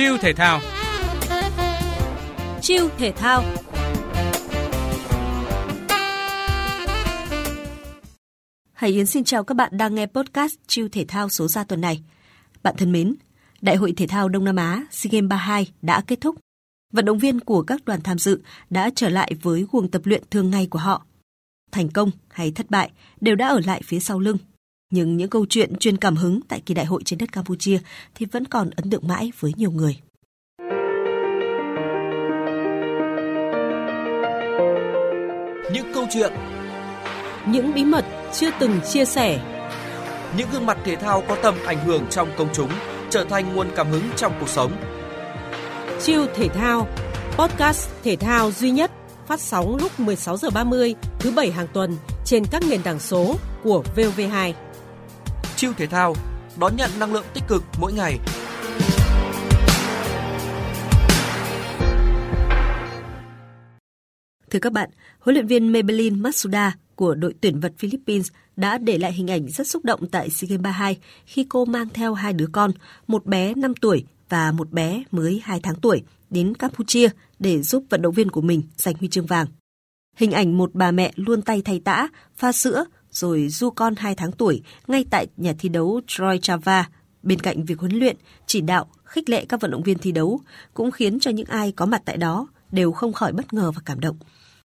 Chiêu thể thao Chiêu thể thao Hải Yến xin chào các bạn đang nghe podcast Chiêu thể thao số ra tuần này. Bạn thân mến, Đại hội thể thao Đông Nam Á SEA Games 32 đã kết thúc. Vận động viên của các đoàn tham dự đã trở lại với guồng tập luyện thường ngày của họ. Thành công hay thất bại đều đã ở lại phía sau lưng. Nhưng những câu chuyện truyền cảm hứng tại kỳ đại hội trên đất Campuchia thì vẫn còn ấn tượng mãi với nhiều người. Những câu chuyện Những bí mật chưa từng chia sẻ Những gương mặt thể thao có tầm ảnh hưởng trong công chúng trở thành nguồn cảm hứng trong cuộc sống. Chiêu thể thao, podcast thể thao duy nhất phát sóng lúc 16 giờ 30 thứ bảy hàng tuần trên các nền tảng số của VOV2. Chiêu thể thao đón nhận năng lượng tích cực mỗi ngày. Thưa các bạn, huấn luyện viên Maybelline Matsuda của đội tuyển vật Philippines đã để lại hình ảnh rất xúc động tại SEA Games 32 khi cô mang theo hai đứa con, một bé 5 tuổi và một bé mới 2 tháng tuổi đến Campuchia để giúp vận động viên của mình giành huy chương vàng. Hình ảnh một bà mẹ luôn tay thay tã, pha sữa rồi du con 2 tháng tuổi ngay tại nhà thi đấu Troy Chava bên cạnh việc huấn luyện, chỉ đạo, khích lệ các vận động viên thi đấu cũng khiến cho những ai có mặt tại đó đều không khỏi bất ngờ và cảm động.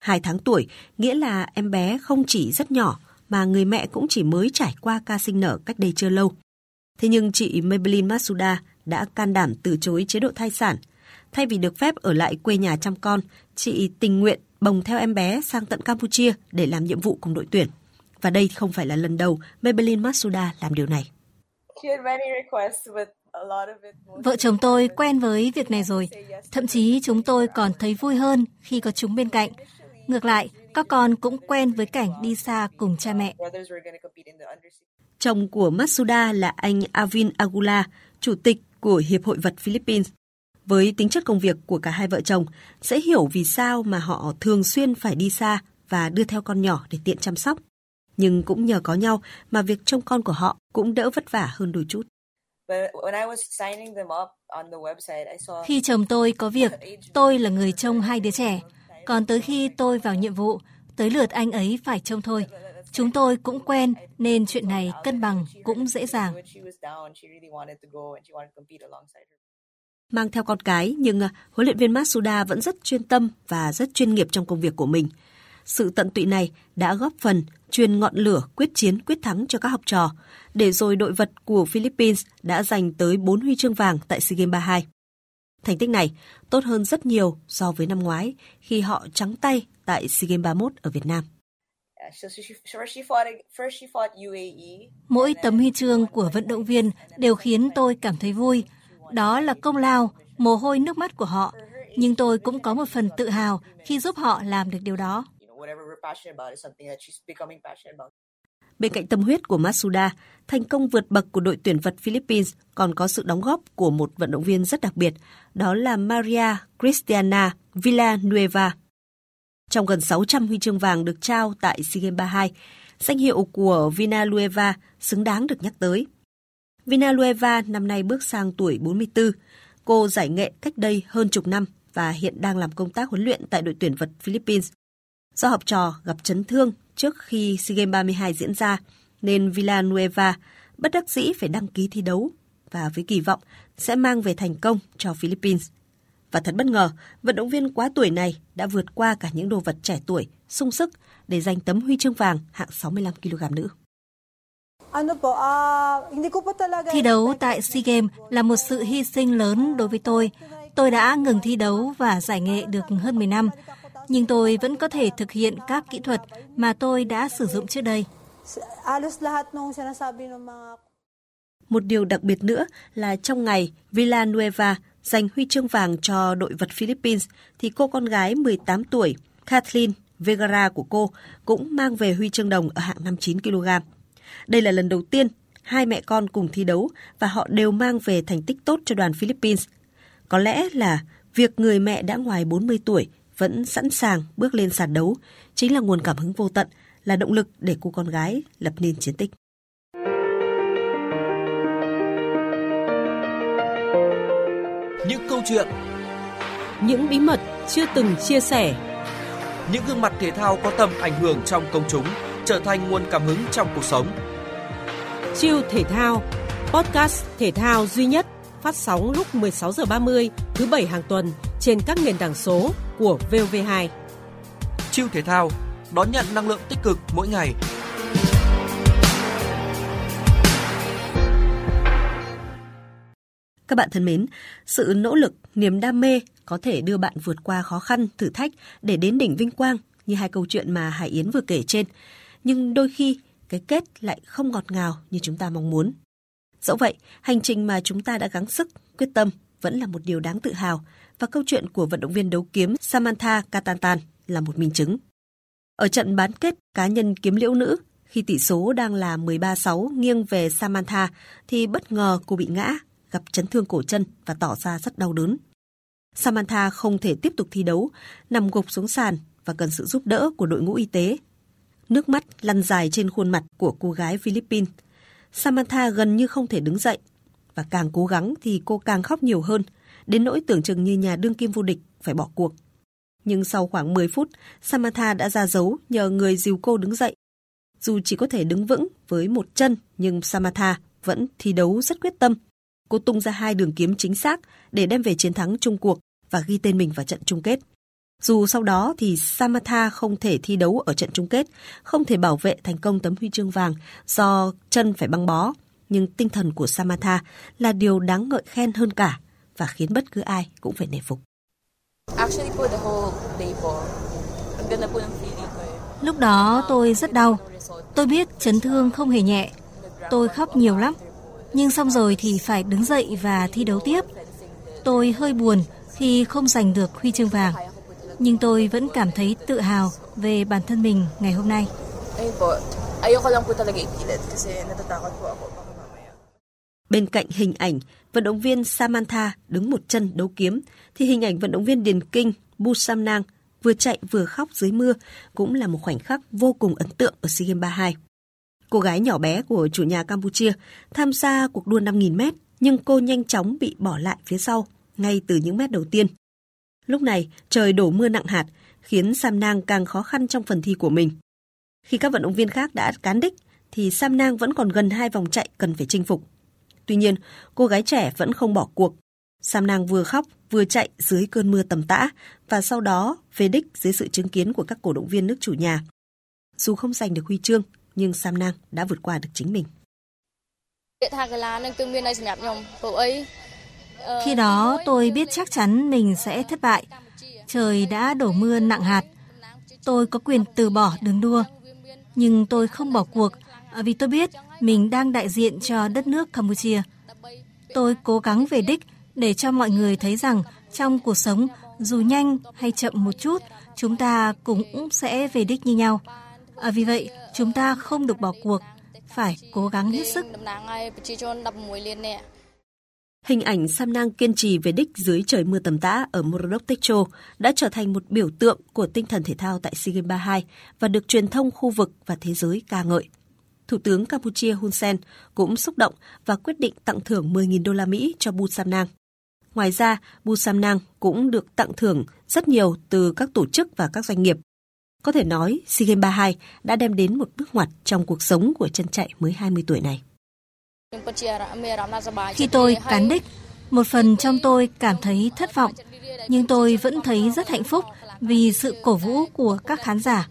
2 tháng tuổi nghĩa là em bé không chỉ rất nhỏ mà người mẹ cũng chỉ mới trải qua ca sinh nở cách đây chưa lâu. Thế nhưng chị Maybelline Masuda đã can đảm từ chối chế độ thai sản. Thay vì được phép ở lại quê nhà chăm con, chị tình nguyện bồng theo em bé sang tận Campuchia để làm nhiệm vụ cùng đội tuyển. Và đây không phải là lần đầu Maybelline Masuda làm điều này. Vợ chồng tôi quen với việc này rồi. Thậm chí chúng tôi còn thấy vui hơn khi có chúng bên cạnh. Ngược lại, các con cũng quen với cảnh đi xa cùng cha mẹ. Chồng của Matsuda là anh Avin Agula, chủ tịch của Hiệp hội vật Philippines. Với tính chất công việc của cả hai vợ chồng, sẽ hiểu vì sao mà họ thường xuyên phải đi xa và đưa theo con nhỏ để tiện chăm sóc. Nhưng cũng nhờ có nhau mà việc trông con của họ cũng đỡ vất vả hơn đôi chút. Khi chồng tôi có việc, tôi là người trông hai đứa trẻ. Còn tới khi tôi vào nhiệm vụ, tới lượt anh ấy phải trông thôi. Chúng tôi cũng quen nên chuyện này cân bằng cũng dễ dàng. Mang theo con cái nhưng huấn luyện viên Matsuda vẫn rất chuyên tâm và rất chuyên nghiệp trong công việc của mình. Sự tận tụy này đã góp phần truyền ngọn lửa quyết chiến quyết thắng cho các học trò, để rồi đội vật của Philippines đã giành tới 4 huy chương vàng tại SEA Games 32. Thành tích này tốt hơn rất nhiều so với năm ngoái khi họ trắng tay tại SEA Games 31 ở Việt Nam. Mỗi tấm huy chương của vận động viên đều khiến tôi cảm thấy vui. Đó là công lao, mồ hôi nước mắt của họ. Nhưng tôi cũng có một phần tự hào khi giúp họ làm được điều đó. Bên cạnh tâm huyết của Masuda, thành công vượt bậc của đội tuyển vật Philippines còn có sự đóng góp của một vận động viên rất đặc biệt, đó là Maria Cristiana Villanueva. Trong gần 600 huy chương vàng được trao tại SEA Games 32, danh hiệu của Villanueva xứng đáng được nhắc tới. Villanueva năm nay bước sang tuổi 44. Cô giải nghệ cách đây hơn chục năm và hiện đang làm công tác huấn luyện tại đội tuyển vật Philippines. Do học trò gặp chấn thương trước khi SEA Games 32 diễn ra, nên Villanueva bất đắc dĩ phải đăng ký thi đấu và với kỳ vọng sẽ mang về thành công cho Philippines. Và thật bất ngờ, vận động viên quá tuổi này đã vượt qua cả những đồ vật trẻ tuổi, sung sức để giành tấm huy chương vàng hạng 65 kg nữ. Thi đấu tại SEA Games là một sự hy sinh lớn đối với tôi. Tôi đã ngừng thi đấu và giải nghệ được hơn 10 năm, nhưng tôi vẫn có thể thực hiện các kỹ thuật mà tôi đã sử dụng trước đây. Một điều đặc biệt nữa là trong ngày Villanueva giành huy chương vàng cho đội vật Philippines, thì cô con gái 18 tuổi, Kathleen Vegara của cô cũng mang về huy chương đồng ở hạng 59 kg. Đây là lần đầu tiên hai mẹ con cùng thi đấu và họ đều mang về thành tích tốt cho đoàn Philippines. Có lẽ là việc người mẹ đã ngoài 40 tuổi vẫn sẵn sàng bước lên sàn đấu chính là nguồn cảm hứng vô tận, là động lực để cô con gái lập nên chiến tích. những câu chuyện, những bí mật chưa từng chia sẻ. Những gương mặt thể thao có tầm ảnh hưởng trong công chúng trở thành nguồn cảm hứng trong cuộc sống. Chiêu thể thao, podcast thể thao duy nhất phát sóng lúc 16 giờ 30 thứ bảy hàng tuần trên các nền tảng số của VOV2. Chiêu thể thao đón nhận năng lượng tích cực mỗi ngày. Các bạn thân mến, sự nỗ lực, niềm đam mê có thể đưa bạn vượt qua khó khăn, thử thách để đến đỉnh vinh quang như hai câu chuyện mà Hải Yến vừa kể trên. Nhưng đôi khi cái kết lại không ngọt ngào như chúng ta mong muốn. Dẫu vậy, hành trình mà chúng ta đã gắng sức, quyết tâm vẫn là một điều đáng tự hào và câu chuyện của vận động viên đấu kiếm Samantha Katantan là một minh chứng. Ở trận bán kết cá nhân kiếm liễu nữ, khi tỷ số đang là 13-6 nghiêng về Samantha thì bất ngờ cô bị ngã, gặp chấn thương cổ chân và tỏ ra rất đau đớn. Samantha không thể tiếp tục thi đấu, nằm gục xuống sàn và cần sự giúp đỡ của đội ngũ y tế. Nước mắt lăn dài trên khuôn mặt của cô gái Philippines. Samantha gần như không thể đứng dậy và càng cố gắng thì cô càng khóc nhiều hơn, đến nỗi tưởng chừng như nhà đương kim vô địch phải bỏ cuộc. Nhưng sau khoảng 10 phút, Samantha đã ra dấu nhờ người dìu cô đứng dậy. Dù chỉ có thể đứng vững với một chân, nhưng Samantha vẫn thi đấu rất quyết tâm. Cô tung ra hai đường kiếm chính xác để đem về chiến thắng chung cuộc và ghi tên mình vào trận chung kết. Dù sau đó thì Samantha không thể thi đấu ở trận chung kết, không thể bảo vệ thành công tấm huy chương vàng do chân phải băng bó, nhưng tinh thần của Samantha là điều đáng ngợi khen hơn cả và khiến bất cứ ai cũng phải nể phục. Lúc đó tôi rất đau. Tôi biết chấn thương không hề nhẹ. Tôi khóc nhiều lắm. Nhưng xong rồi thì phải đứng dậy và thi đấu tiếp. Tôi hơi buồn khi không giành được huy chương vàng. Nhưng tôi vẫn cảm thấy tự hào về bản thân mình ngày hôm nay. Bên cạnh hình ảnh vận động viên Samantha đứng một chân đấu kiếm, thì hình ảnh vận động viên điền kinh Busamnang vừa chạy vừa khóc dưới mưa cũng là một khoảnh khắc vô cùng ấn tượng ở SEA Games 32. Cô gái nhỏ bé của chủ nhà Campuchia tham gia cuộc đua 5.000 mét, nhưng cô nhanh chóng bị bỏ lại phía sau, ngay từ những mét đầu tiên. Lúc này, trời đổ mưa nặng hạt, khiến Sam Nang càng khó khăn trong phần thi của mình. Khi các vận động viên khác đã cán đích, thì Sam Nang vẫn còn gần hai vòng chạy cần phải chinh phục. Tuy nhiên, cô gái trẻ vẫn không bỏ cuộc. Sam Nang vừa khóc vừa chạy dưới cơn mưa tầm tã và sau đó về đích dưới sự chứng kiến của các cổ động viên nước chủ nhà. Dù không giành được huy chương, nhưng Sam Nang đã vượt qua được chính mình. Khi đó tôi biết chắc chắn mình sẽ thất bại. Trời đã đổ mưa nặng hạt. Tôi có quyền từ bỏ đường đua. Nhưng tôi không bỏ cuộc À, vì tôi biết mình đang đại diện cho đất nước Campuchia. Tôi cố gắng về đích để cho mọi người thấy rằng trong cuộc sống, dù nhanh hay chậm một chút, chúng ta cũng sẽ về đích như nhau. À, vì vậy, chúng ta không được bỏ cuộc, phải cố gắng hết sức. Hình ảnh Sam Nang kiên trì về đích dưới trời mưa tầm tã ở Morodok Techo đã trở thành một biểu tượng của tinh thần thể thao tại SEA Games 32 và được truyền thông khu vực và thế giới ca ngợi. Thủ tướng Campuchia Hun Sen cũng xúc động và quyết định tặng thưởng 10.000 đô la Mỹ cho Bu Sam Nang. Ngoài ra, Bu Sam Nang cũng được tặng thưởng rất nhiều từ các tổ chức và các doanh nghiệp. Có thể nói, SEA Games 32 đã đem đến một bước ngoặt trong cuộc sống của chân chạy mới 20 tuổi này. Khi tôi cán đích, một phần trong tôi cảm thấy thất vọng, nhưng tôi vẫn thấy rất hạnh phúc vì sự cổ vũ của các khán giả.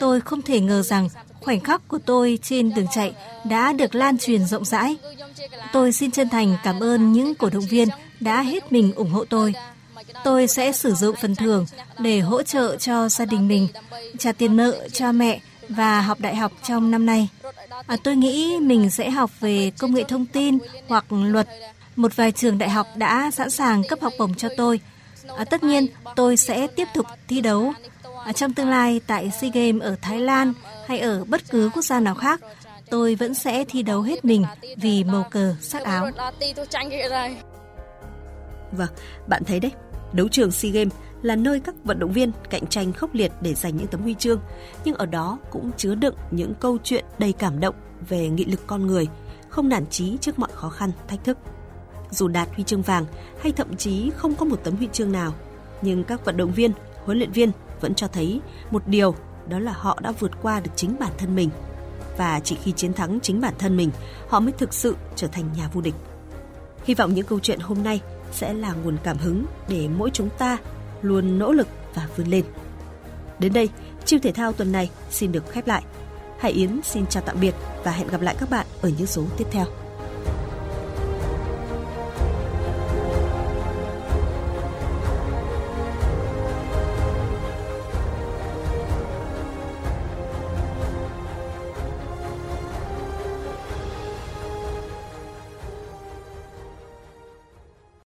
Tôi không thể ngờ rằng khoảnh khắc của tôi trên đường chạy đã được lan truyền rộng rãi. Tôi xin chân thành cảm ơn những cổ động viên đã hết mình ủng hộ tôi. Tôi sẽ sử dụng phần thưởng để hỗ trợ cho gia đình mình, trả tiền nợ cho mẹ và học đại học trong năm nay. À, tôi nghĩ mình sẽ học về công nghệ thông tin hoặc luật. Một vài trường đại học đã sẵn sàng cấp học bổng cho tôi. À, tất nhiên, tôi sẽ tiếp tục thi đấu. À, trong tương lai tại SEA Games ở Thái Lan hay ở bất cứ quốc gia nào khác, tôi vẫn sẽ thi đấu hết mình vì màu cờ sắc áo. Vâng, bạn thấy đấy, đấu trường SEA Games là nơi các vận động viên cạnh tranh khốc liệt để giành những tấm huy chương, nhưng ở đó cũng chứa đựng những câu chuyện đầy cảm động về nghị lực con người, không nản chí trước mọi khó khăn, thách thức. dù đạt huy chương vàng hay thậm chí không có một tấm huy chương nào, nhưng các vận động viên, huấn luyện viên vẫn cho thấy một điều đó là họ đã vượt qua được chính bản thân mình. Và chỉ khi chiến thắng chính bản thân mình, họ mới thực sự trở thành nhà vô địch. Hy vọng những câu chuyện hôm nay sẽ là nguồn cảm hứng để mỗi chúng ta luôn nỗ lực và vươn lên. Đến đây, chiêu thể thao tuần này xin được khép lại. Hải Yến xin chào tạm biệt và hẹn gặp lại các bạn ở những số tiếp theo.